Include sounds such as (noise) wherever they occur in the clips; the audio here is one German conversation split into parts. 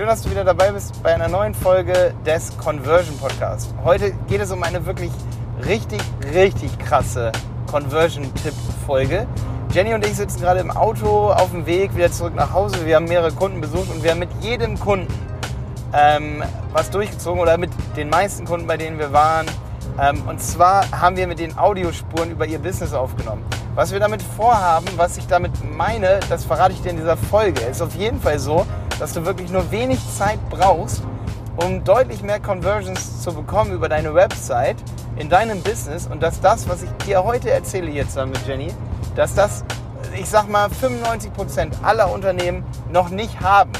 Schön, dass du wieder dabei bist bei einer neuen Folge des Conversion Podcasts. Heute geht es um eine wirklich richtig, richtig krasse Conversion-Tipp-Folge. Jenny und ich sitzen gerade im Auto auf dem Weg wieder zurück nach Hause. Wir haben mehrere Kunden besucht und wir haben mit jedem Kunden ähm, was durchgezogen oder mit den meisten Kunden, bei denen wir waren. Ähm, und zwar haben wir mit den Audiospuren über ihr Business aufgenommen. Was wir damit vorhaben, was ich damit meine, das verrate ich dir in dieser Folge. Es ist auf jeden Fall so, dass du wirklich nur wenig Zeit brauchst, um deutlich mehr Conversions zu bekommen über deine Website in deinem Business und dass das, was ich dir heute erzähle jetzt mit Jenny, dass das, ich sag mal, 95% aller Unternehmen noch nicht haben.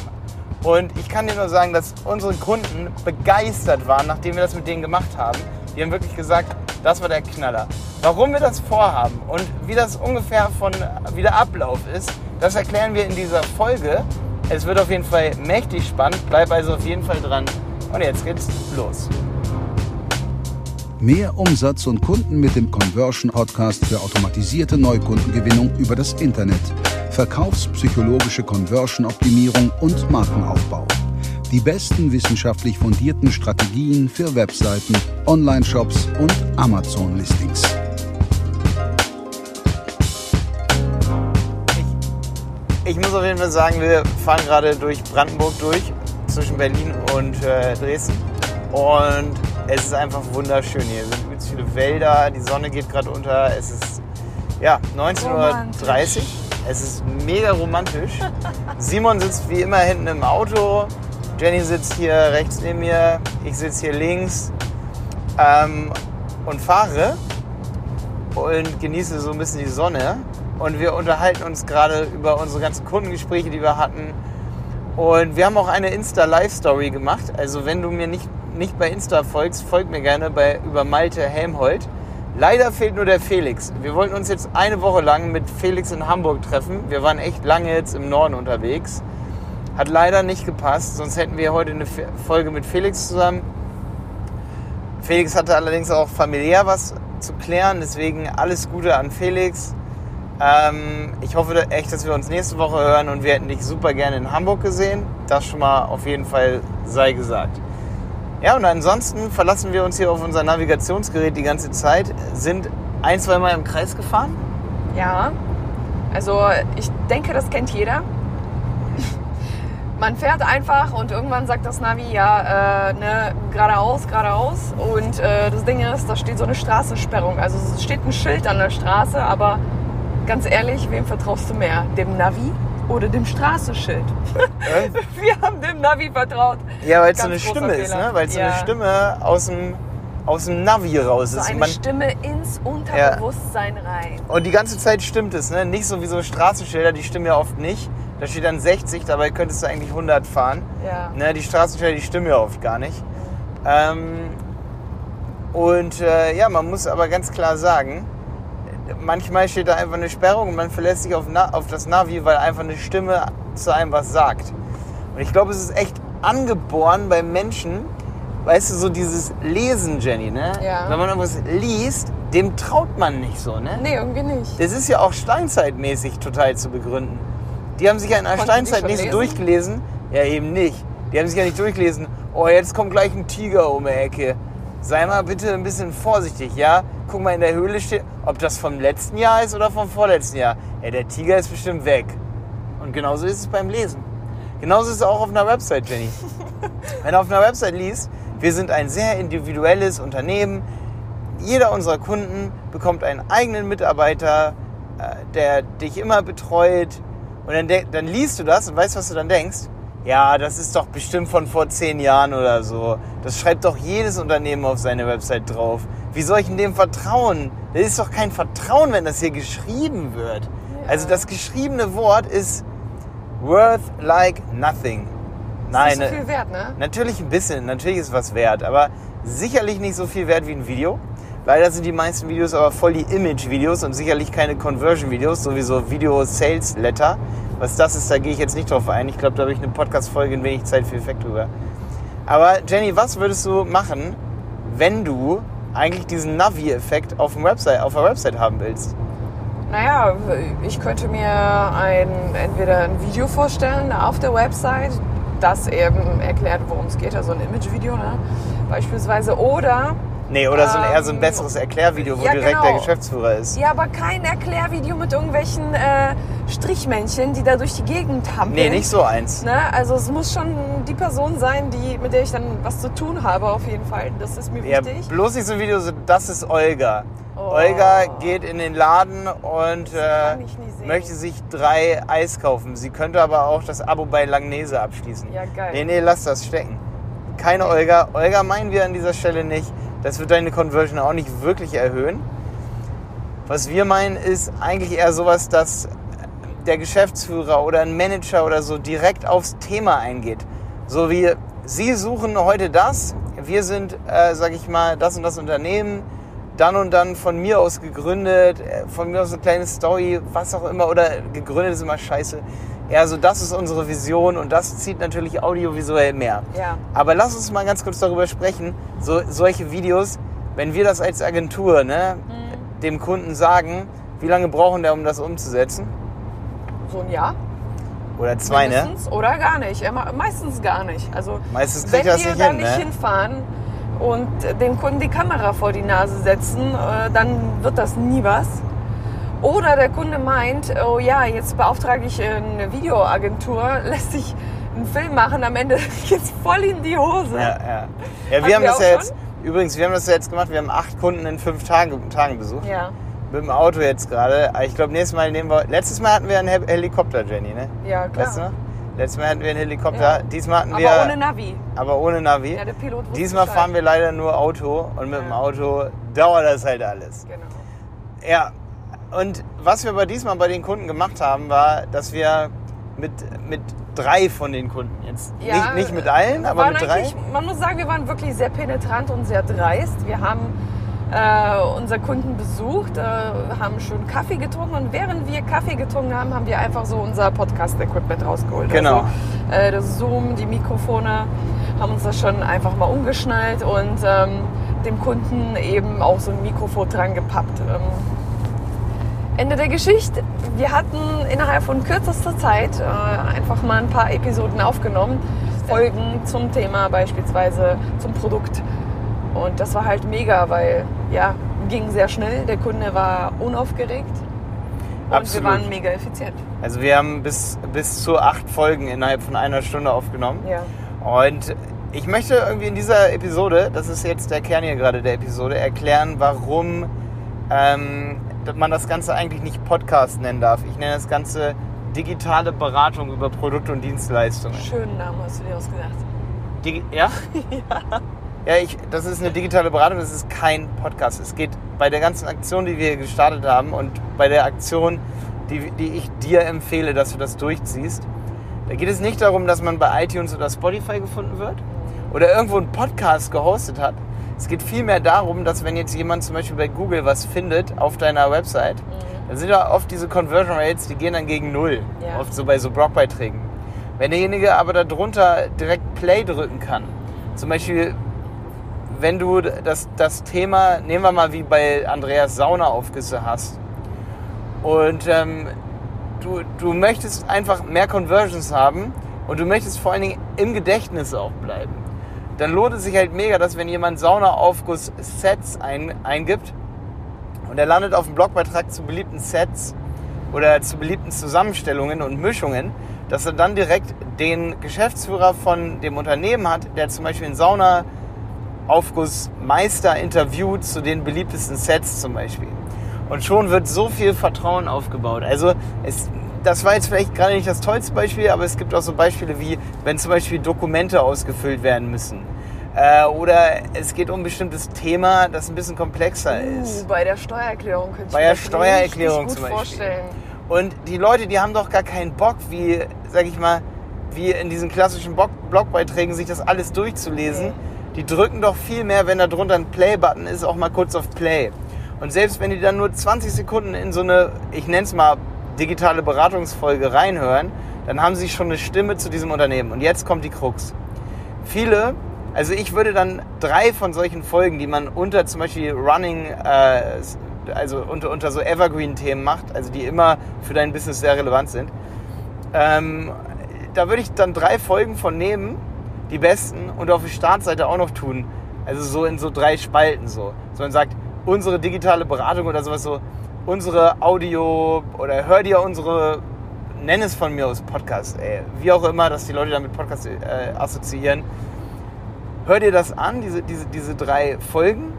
Und ich kann dir nur sagen, dass unsere Kunden begeistert waren, nachdem wir das mit denen gemacht haben. Die haben wirklich gesagt, das war der Knaller. Warum wir das vorhaben und wie das ungefähr von wie der Ablauf ist, das erklären wir in dieser Folge. Es wird auf jeden Fall mächtig spannend. Bleib also auf jeden Fall dran. Und jetzt geht's los. Mehr Umsatz und Kunden mit dem Conversion Podcast für automatisierte Neukundengewinnung über das Internet, verkaufspsychologische Conversion-Optimierung und Markenaufbau. Die besten wissenschaftlich fundierten Strategien für Webseiten, Online-Shops und Amazon-Listings. Ich, muss auf jeden Fall sagen, wir fahren gerade durch Brandenburg durch, zwischen Berlin und äh, Dresden. Und es ist einfach wunderschön hier. Es sind übelst viele Wälder, die Sonne geht gerade unter. Es ist ja 19.30 Uhr. Es ist mega romantisch. (laughs) Simon sitzt wie immer hinten im Auto. Jenny sitzt hier rechts neben mir. Ich sitze hier links ähm, und fahre und genieße so ein bisschen die Sonne. Und wir unterhalten uns gerade über unsere ganzen Kundengespräche, die wir hatten. Und wir haben auch eine Insta-Live-Story gemacht. Also wenn du mir nicht nicht bei Insta folgst, folgt mir gerne bei, über Malte Helmholt. Leider fehlt nur der Felix. Wir wollten uns jetzt eine Woche lang mit Felix in Hamburg treffen. Wir waren echt lange jetzt im Norden unterwegs. Hat leider nicht gepasst, sonst hätten wir heute eine Folge mit Felix zusammen. Felix hatte allerdings auch familiär was zu klären, deswegen alles Gute an Felix. Ähm, ich hoffe echt, dass wir uns nächste Woche hören und wir hätten dich super gerne in Hamburg gesehen. Das schon mal auf jeden Fall sei gesagt. Ja, und ansonsten verlassen wir uns hier auf unser Navigationsgerät die ganze Zeit, sind ein, zwei Mal im Kreis gefahren. Ja, also ich denke, das kennt jeder. Man fährt einfach und irgendwann sagt das Navi, ja, äh, ne, geradeaus, geradeaus. Und äh, das Ding ist, da steht so eine Straßensperrung. Also es steht ein Schild an der Straße, aber ganz ehrlich, wem vertraust du mehr? Dem Navi oder dem Straßenschild. (laughs) Wir haben dem Navi vertraut. Ja, weil es so eine Stimme Fehler. ist, ne? Weil es ja. so eine Stimme aus dem, aus dem Navi raus ist. So eine Man, Stimme ins Unterbewusstsein ja. rein. Und die ganze Zeit stimmt es, ne? Nicht so wie so Straßenschilder, die stimmen ja oft nicht. Da steht dann 60, dabei könntest du eigentlich 100 fahren. Ja. Ne? Die Straßenschilder, die stimmen ja oft gar nicht. Ähm, und äh, ja, man muss aber ganz klar sagen, manchmal steht da einfach eine Sperrung und man verlässt sich auf, auf das Navi, weil einfach eine Stimme zu einem was sagt. Und ich glaube, es ist echt angeboren bei Menschen, weißt du, so dieses Lesen, Jenny, ne? Ja. Wenn man irgendwas liest, dem traut man nicht so, ne? Nee, irgendwie nicht. Das ist ja auch steinzeitmäßig total zu begründen. Die haben sich ja in der Konnten Steinzeit nicht so durchgelesen. Ja, eben nicht. Die haben sich ja nicht durchgelesen. Oh, jetzt kommt gleich ein Tiger um die Ecke. Sei mal bitte ein bisschen vorsichtig, ja? Guck mal in der Höhle steht, ob das vom letzten Jahr ist oder vom vorletzten Jahr. Ja, der Tiger ist bestimmt weg. Und genauso ist es beim Lesen. Genauso ist es auch auf einer Website, Jenny. (laughs) Wenn du auf einer Website liest, wir sind ein sehr individuelles Unternehmen. Jeder unserer Kunden bekommt einen eigenen Mitarbeiter, äh, der dich immer betreut. Und dann, dann liest du das und weißt, was du dann denkst? Ja, das ist doch bestimmt von vor zehn Jahren oder so. Das schreibt doch jedes Unternehmen auf seine Website drauf. Wie soll ich in dem vertrauen? Das ist doch kein Vertrauen, wenn das hier geschrieben wird. Ja. Also das geschriebene Wort ist worth like nothing. Nein, ist nicht so viel wert, ne? Natürlich ein bisschen, natürlich ist was wert, aber sicherlich nicht so viel wert wie ein Video. Leider sind die meisten Videos aber voll die Image-Videos und sicherlich keine Conversion-Videos, sowieso Video-Sales-Letter. Was das ist, da gehe ich jetzt nicht drauf ein. Ich glaube, da habe ich eine Podcast-Folge in wenig Zeit für Effekt drüber. Aber Jenny, was würdest du machen, wenn du eigentlich diesen Navi-Effekt auf, auf der Website haben willst? Naja, ich könnte mir ein, entweder ein Video vorstellen auf der Website, das eben erklärt, worum es geht, also ein Imagevideo ne? beispielsweise. Oder Nee, oder so ein, eher so ein Ähm, besseres Erklärvideo, wo ja, direkt genau. der Geschäftsführer ist. ja, aber kein Erklärvideo mit irgendwelchen äh, Strichmännchen, die da durch die Gegend hampeln. Nee, nicht so eins. Ne? Also es muss schon die Person sein, die, mit der ich dann was zu tun habe, auf jeden Fall. Das ist mir Ja, wichtig. bloß nicht so ein Video, so, das ist Olga. Oh. Olga geht in den Laden und äh, möchte sich drei Eis kaufen. Sie könnte aber auch das Abo bei Langnese abschließen. Ja, geil. Nee, nee, lass das stecken. Keine Olga. Olga meinen wir an dieser Stelle nicht. Das wird deine Conversion auch nicht wirklich erhöhen. Was wir meinen, ist eigentlich eher sowas, dass der Geschäftsführer oder ein Manager oder so direkt aufs Thema eingeht. So wie Sie suchen heute das, wir sind, äh, sag ich mal, das und das Unternehmen, dann und dann von mir aus gegründet, äh, von mir aus eine kleine Story, was auch immer, oder gegründet ist immer scheiße. Ja, so das ist unsere Vision und das zieht natürlich audiovisuell mehr. Ja. Aber lass uns mal ganz kurz darüber sprechen, so, solche Videos, wenn wir das als Agentur ne, Mhm. dem Kunden sagen, wie lange brauchen der, um das umzusetzen? So ein Jahr. Oder zwei, ne? mindestens, Oder gar nicht. Meistens gar nicht. Also Meistens wenn wir nicht da hin, nicht ne? hinfahren und dem Kunden die Kamera vor die Nase setzen, äh, dann wird das nie was. Oder der Kunde meint, oh ja, jetzt beauftrage ich eine Videoagentur, (laughs) lässt sich einen Film machen, am Ende (laughs) geht's voll in die Hose. Ja, ja. ja wir haben das ja schon? jetzt, übrigens, wir haben das ja jetzt gemacht, wir haben acht Kunden in fünf Tagen, Tagen besucht. Ja, Mit dem Auto jetzt gerade. Aber Ich glaube, nächstes Mal nehmen wir, letztes Mal hatten wir einen Hel- Helikopter, Jenny, ne? ja klar. Weißt du noch? Letztes Mal hatten wir einen Helikopter, Ja. diesmal hatten Aber wir, ohne Navi. aber ohne Navi. Ja, der Pilot wusste Diesmal Bescheid. fahren wir leider nur Auto und mit dem Ja. Auto dauert das halt alles. Genau. Ja, und was wir aber diesmal bei den Kunden gemacht haben, war, dass wir mit, mit drei von den Kunden jetzt, Ja, nicht, nicht mit allen, aber mit drei. Man muss sagen, wir waren wirklich sehr penetrant und sehr dreist. Wir haben äh, unsere Kunden besucht, äh, haben schön Kaffee getrunken und während wir Kaffee getrunken haben, haben wir einfach so unser Podcast-Equipment rausgeholt. Genau. Also, äh, das Zoom, die Mikrofone, haben uns das schon einfach mal umgeschnallt und ähm, dem Kunden eben auch so ein Mikrofon dran gepappt. Ähm, Ende der Geschichte. Wir hatten innerhalb von kürzester Zeit äh, einfach mal ein paar Episoden aufgenommen. Folgen zum Thema beispielsweise zum Produkt. Und das war halt mega, weil ja, ging sehr schnell. Der Kunde war unaufgeregt. Und Absolut. wir waren mega effizient. Also wir haben bis, bis zu acht Folgen innerhalb von einer Stunde aufgenommen. Ja. Und ich möchte irgendwie in dieser Episode, das ist jetzt der Kern hier gerade der Episode, erklären, warum ähm, man das Ganze eigentlich nicht Podcast nennen darf. Ich nenne das Ganze digitale Beratung über Produkte und Dienstleistungen. Schönen Namen hast du dir ausgedacht. Digi (laughs) ja? ja. ich, das ist eine digitale Beratung, das ist kein Podcast. Es geht bei der ganzen Aktion, die wir gestartet haben und bei der Aktion, die, die ich dir empfehle, dass du das durchziehst, da geht es nicht darum, dass man bei iTunes oder Spotify gefunden wird oder irgendwo einen Podcast gehostet hat. Es geht vielmehr darum, dass wenn jetzt jemand zum Beispiel bei Google was findet auf deiner Website, dann sind da oft diese Conversion Rates, die gehen dann gegen Null. Ja. Oft so bei so Blogbeiträgen. Wenn derjenige aber darunter direkt Play drücken kann, zum Beispiel, wenn du das, das Thema, nehmen wir mal wie bei Andreas Saunaaufgüsse hast und ähm, du, du möchtest einfach mehr Conversions haben und du möchtest vor allen Dingen im Gedächtnis auch bleiben, dann lohnt es sich halt mega, dass wenn jemand Saunaaufguss-Sets ein, eingibt und er landet auf einem Blogbeitrag zu beliebten Sets oder zu beliebten Zusammenstellungen und Mischungen, dass er dann direkt den Geschäftsführer von dem Unternehmen hat, der zum Beispiel einen Saunaaufgussmeister interviewt zu den beliebtesten Sets zum Beispiel. Und schon wird so viel Vertrauen aufgebaut. Also es, das war jetzt vielleicht gerade nicht das tollste Beispiel, aber es gibt auch so Beispiele wie, wenn zum Beispiel Dokumente ausgefüllt werden müssen. Äh, oder es geht um ein bestimmtes Thema, das ein bisschen komplexer ist. Uh, bei der Steuererklärung könnte ich Bei mir der das Steuererklärung richtig zum gut Beispiel. vorstellen. Und die Leute, die haben doch gar keinen Bock, wie, sag ich mal, wie in diesen klassischen Blog Blogbeiträgen sich das alles durchzulesen. Die drücken doch viel mehr, wenn da drunter ein Play-Button ist, auch mal kurz auf Play. Und selbst wenn die dann nur 20 Sekunden in so eine, ich nenne es mal, digitale Beratungsfolge reinhören, dann haben sie schon eine Stimme zu diesem Unternehmen. Und jetzt kommt die Krux. Viele, also ich würde dann drei von solchen Folgen, die man unter zum Beispiel Running, äh, also unter, unter so Evergreen-Themen macht, also die immer für dein Business sehr relevant sind, ähm, da würde ich dann drei Folgen von nehmen, die besten, und auf die Startseite auch noch tun. Also so in so drei Spalten so. So man sagt, unsere digitale Beratung oder sowas so, unsere Audio oder hör dir unsere, nenn es von mir aus Podcast, ey. Wie auch immer, dass die Leute damit Podcast äh, assoziieren. Hör dir das an, diese, diese, diese drei Folgen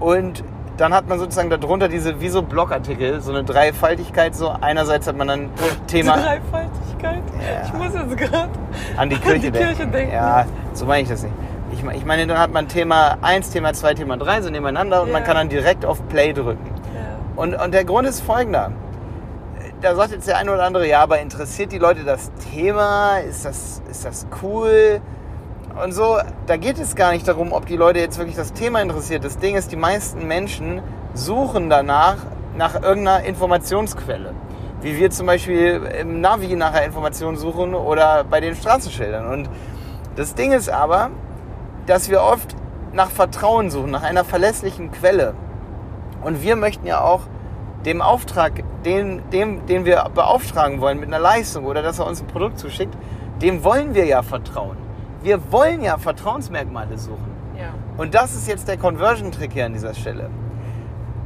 und dann hat man sozusagen darunter diese, wie so Blogartikel, so eine Dreifaltigkeit. So einerseits hat man dann Thema Dreifaltigkeit? Ja. Ich muss jetzt gerade an die Kirche, die Kirche denken. Ja, so meine ich das nicht. Ich, ich meine, dann hat man Thema 1, Thema 2, Thema 3 so nebeneinander und man Ja. kann dann direkt auf Play drücken. Und, und der Grund ist folgender. Da sagt jetzt der eine oder andere, ja, aber interessiert die Leute das Thema? Ist das, ist das cool? Und so, da geht es gar nicht darum, ob die Leute jetzt wirklich das Thema interessiert. Das Ding ist, die meisten Menschen suchen danach nach irgendeiner Informationsquelle. Wie wir zum Beispiel im Navi nachher Informationen suchen oder bei den Straßenschildern. Und das Ding ist aber, dass wir oft nach Vertrauen suchen, nach einer verlässlichen Quelle. Und wir möchten ja auch dem Auftrag, den, dem, den wir beauftragen wollen mit einer Leistung oder dass er uns ein Produkt zuschickt, dem wollen wir ja vertrauen. Wir wollen ja Vertrauensmerkmale suchen. Ja. Und das ist jetzt der Conversion-Trick hier an dieser Stelle.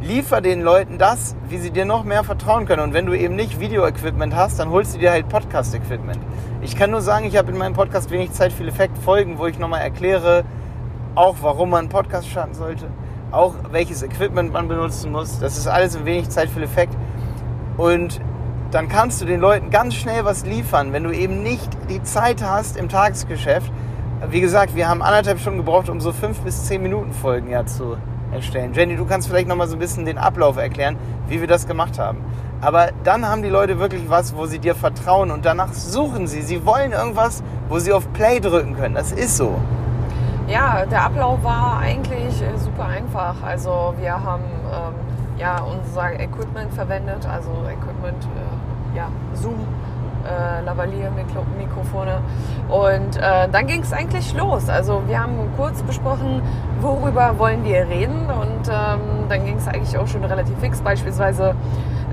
Liefer den Leuten das, wie sie dir noch mehr vertrauen können. Und wenn du eben nicht Video-Equipment hast, dann holst du dir halt Podcast-Equipment. Ich kann nur sagen, ich habe in meinem Podcast wenig Zeit, viel Effekt Folgen, wo ich nochmal erkläre, auch warum man einen Podcast starten sollte, auch welches Equipment man benutzen muss. Das ist alles in wenig Zeit, viel Effekt. Und dann kannst du den Leuten ganz schnell was liefern, wenn du eben nicht die Zeit hast im Tagesgeschäft. Wie gesagt, wir haben anderthalb Stunden gebraucht, um so fünf bis zehn Minuten Folgen ja zu erstellen. Jenny, du kannst vielleicht noch mal so ein bisschen den Ablauf erklären, wie wir das gemacht haben. Aber dann haben die Leute wirklich was, wo sie dir vertrauen und danach suchen sie. Sie wollen irgendwas, wo sie auf Play drücken können. Das ist so. Ja, der Ablauf war eigentlich äh, super einfach. Also wir haben ähm, ja unser Equipment verwendet, also Equipment, äh, ja, Zoom, äh, Lavalier-Mikrofone. Und äh, dann ging es eigentlich los. Also wir haben kurz besprochen, worüber wollen wir reden und ähm, dann ging es eigentlich auch schon relativ fix. Beispielsweise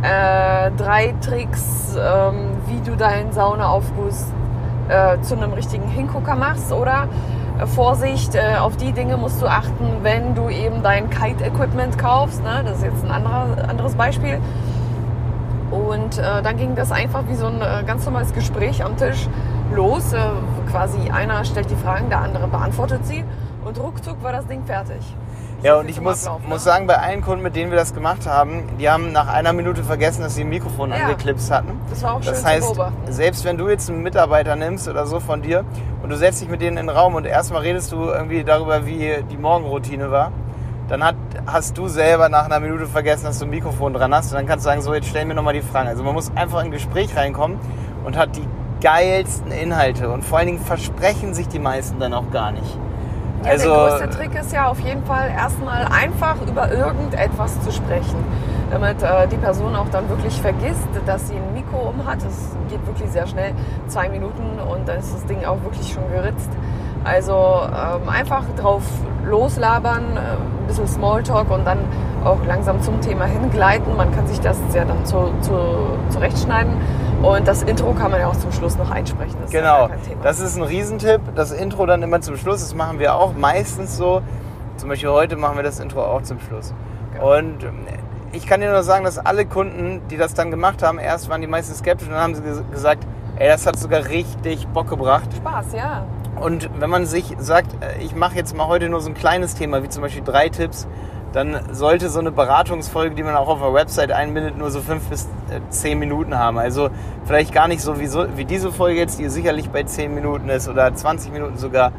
äh, drei Tricks, ähm, wie du deinen Saunaaufguss äh, zu einem richtigen Hingucker machst oder Vorsicht, äh, auf die Dinge musst du achten, wenn du eben dein Kite-Equipment kaufst. Ne? Das ist jetzt ein anderer, anderes Beispiel. Und äh, dann ging das einfach wie so ein äh, ganz normales Gespräch am Tisch los. Äh, quasi einer stellt die Fragen, der andere beantwortet sie. Und ruckzuck war das Ding fertig. Ja, So und viel ich muss, Ablauf, ne? muss sagen, bei allen Kunden, mit denen wir das gemacht haben, die haben nach einer Minute vergessen, dass sie ein Mikrofon Ja. angeklipst hatten. Das war auch schön Das heißt, beobachten. selbst wenn du jetzt einen Mitarbeiter nimmst oder so von dir und du setzt dich mit denen in den Raum und erstmal redest du irgendwie darüber, wie die Morgenroutine war, dann hat, hast du selber nach einer Minute vergessen, dass du ein Mikrofon dran hast und dann kannst du sagen, so jetzt stell mir nochmal die Fragen. Also man muss einfach in ein Gespräch reinkommen und hat die geilsten Inhalte und vor allen Dingen versprechen sich die meisten dann auch gar nicht. Ja, also, der größte Trick ist ja auf jeden Fall erstmal einfach über irgendetwas zu sprechen, damit äh, die Person auch dann wirklich vergisst, dass sie ein Mikro um hat. Das geht wirklich sehr schnell, zwei Minuten und dann ist das Ding auch wirklich schon geritzt. Also ähm, einfach drauf loslabern, äh, ein bisschen Smalltalk und dann auch langsam zum Thema hingleiten. Man kann sich das ja dann zu, zu, zurechtschneiden und das Intro kann man ja auch zum Schluss noch einsprechen. Das ist ja Genau, das ist ein Riesentipp. Das Intro dann immer zum Schluss, das machen wir auch meistens so. Zum Beispiel heute machen wir das Intro auch zum Schluss. Genau. Und ich kann dir nur sagen, dass alle Kunden, die das dann gemacht haben, erst waren die meisten skeptisch und dann haben sie ges- gesagt, ey, das hat sogar richtig Bock gebracht. Spaß, ja. Und wenn man sich sagt, äh, ich mache jetzt mal heute nur so ein kleines Thema, wie zum Beispiel drei Tipps, dann sollte so eine Beratungsfolge, die man auch auf der Website einbindet, nur so fünf bis äh, zehn Minuten haben. Also vielleicht gar nicht so wie, so wie diese Folge jetzt, die sicherlich bei zehn Minuten ist oder 20 Minuten sogar,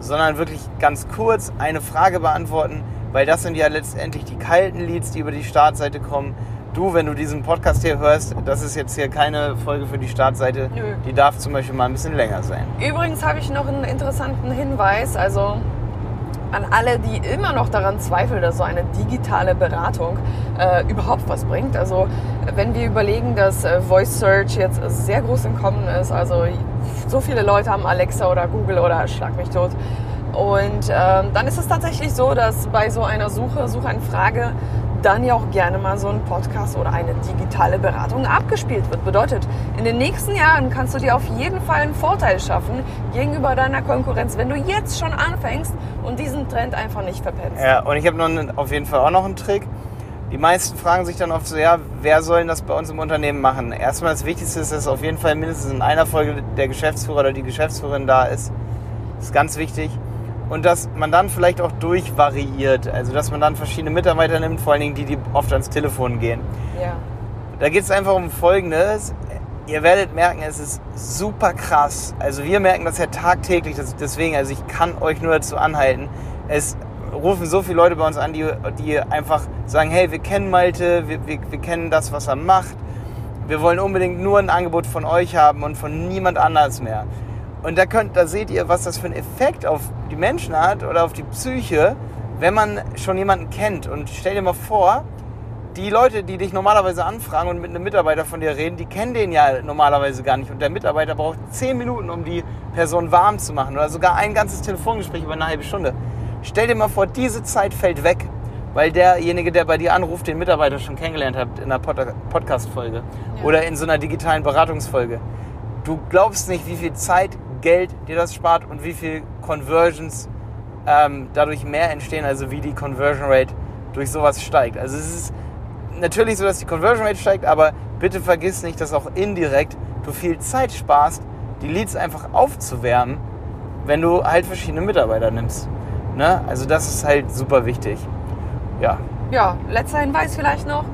sondern wirklich ganz kurz eine Frage beantworten, weil das sind ja letztendlich die kalten Leads, die über die Startseite kommen. Du, wenn du diesen Podcast hier hörst, das ist jetzt hier keine Folge für die Startseite. Nö. Die darf zum Beispiel mal ein bisschen länger sein. Übrigens habe ich noch einen interessanten Hinweis, also an alle, die immer noch daran zweifeln, dass so eine digitale Beratung äh, überhaupt was bringt. Also wenn wir überlegen, dass äh, Voice Search jetzt sehr groß im Kommen ist, also so viele Leute haben Alexa oder Google oder Schlag mich tot. Und ähm, dann ist es tatsächlich so, dass bei so einer Suche, Suchanfrage, dann ja auch gerne mal so ein Podcast oder eine digitale Beratung abgespielt wird. Bedeutet, in den nächsten Jahren kannst du dir auf jeden Fall einen Vorteil schaffen gegenüber deiner Konkurrenz, wenn du jetzt schon anfängst und diesen Trend einfach nicht verpennst. Ja, und ich habe noch auf jeden Fall auch noch einen Trick. Die meisten fragen sich dann oft so, ja, wer soll denn das bei uns im Unternehmen machen? Erstmal das Wichtigste ist, dass auf jeden Fall mindestens in einer Folge der Geschäftsführer oder die Geschäftsführerin da ist. Das ist ganz wichtig. Und dass man dann vielleicht auch durchvariiert. Also, dass man dann verschiedene Mitarbeiter nimmt, vor allen Dingen die, die oft ans Telefon gehen. Ja. Da geht es einfach um Folgendes. Ihr werdet merken, es ist super krass. Also wir merken das ja tagtäglich, deswegen, also ich kann euch nur dazu anhalten. Es rufen so viele Leute bei uns an, die, die einfach sagen, hey, wir kennen Malte, wir, wir, wir kennen das, was er macht. Wir wollen unbedingt nur ein Angebot von euch haben und von niemand anders mehr. Und da, könnt, da seht ihr, was das für einen Effekt auf die Menschen hat oder auf die Psyche, wenn man schon jemanden kennt. Und stell dir mal vor, die Leute, die dich normalerweise anfragen und mit einem Mitarbeiter von dir reden, die kennen den ja normalerweise gar nicht. Und der Mitarbeiter braucht zehn Minuten, um die Person warm zu machen. Oder sogar ein ganzes Telefongespräch über eine halbe Stunde. Stell dir mal vor, diese Zeit fällt weg, weil derjenige, der bei dir anruft, den Mitarbeiter schon kennengelernt hat in einer Pod Podcast-Folge ja. oder in so einer digitalen Beratungsfolge. Du glaubst nicht, wie viel Zeit, Geld dir das spart und wie viel Conversions ähm, dadurch mehr entstehen, also wie die Conversion Rate durch sowas steigt. Also es ist natürlich so, dass die Conversion Rate steigt, aber bitte vergiss nicht, dass auch indirekt du viel Zeit sparst, die Leads einfach aufzuwärmen, wenn du halt verschiedene Mitarbeiter nimmst. Ne? Also das ist halt super wichtig. Ja. Ja, letzter Hinweis vielleicht noch.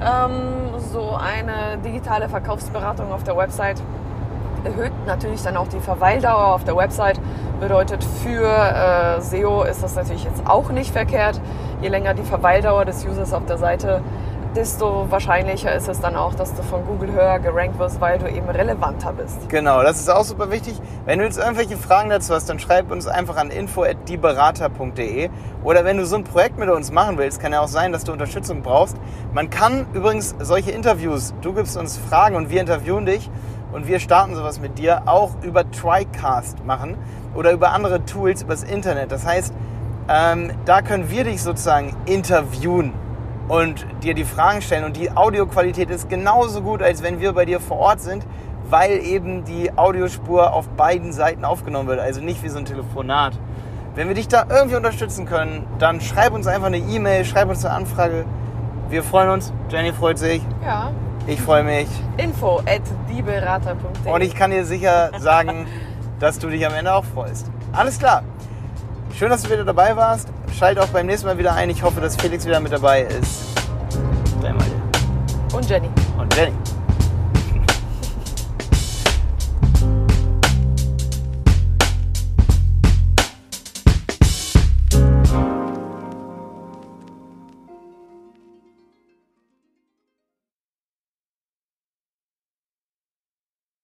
Ähm, so eine digitale Verkaufsberatung auf der Website erhöht natürlich dann auch die Verweildauer auf der Website. Bedeutet für äh, SEO ist das natürlich jetzt auch nicht verkehrt. Je länger die Verweildauer des Users auf der Seite desto wahrscheinlicher ist es dann auch, dass du von Google höher gerankt wirst, weil du eben relevanter bist. Genau, das ist auch super wichtig. Wenn du jetzt irgendwelche Fragen dazu hast, dann schreib uns einfach an info@dieberater.de oder wenn du so ein Projekt mit uns machen willst, kann ja auch sein, dass du Unterstützung brauchst. Man kann übrigens solche Interviews, du gibst uns Fragen und wir interviewen dich und wir starten sowas mit dir auch über TriCast machen oder über andere Tools übers Internet. Das heißt, ähm, da können wir dich sozusagen interviewen und dir die Fragen stellen. Und die Audioqualität ist genauso gut, als wenn wir bei dir vor Ort sind, weil eben die Audiospur auf beiden Seiten aufgenommen wird. Also nicht wie so ein Telefonat. Wenn wir dich da irgendwie unterstützen können, dann schreib uns einfach eine E-Mail, schreib uns eine Anfrage. Wir freuen uns. Jenny freut sich. Ja. Ich freue mich. Info at dieberater.de. Und ich kann dir sicher sagen, (laughs) dass du dich am Ende auch freust. Alles klar. Schön, dass du wieder dabei warst. Schalt auch beim nächsten Mal wieder ein. Ich hoffe, dass Felix wieder mit dabei ist. Dein Malte. Und Jenny. Und Jenny.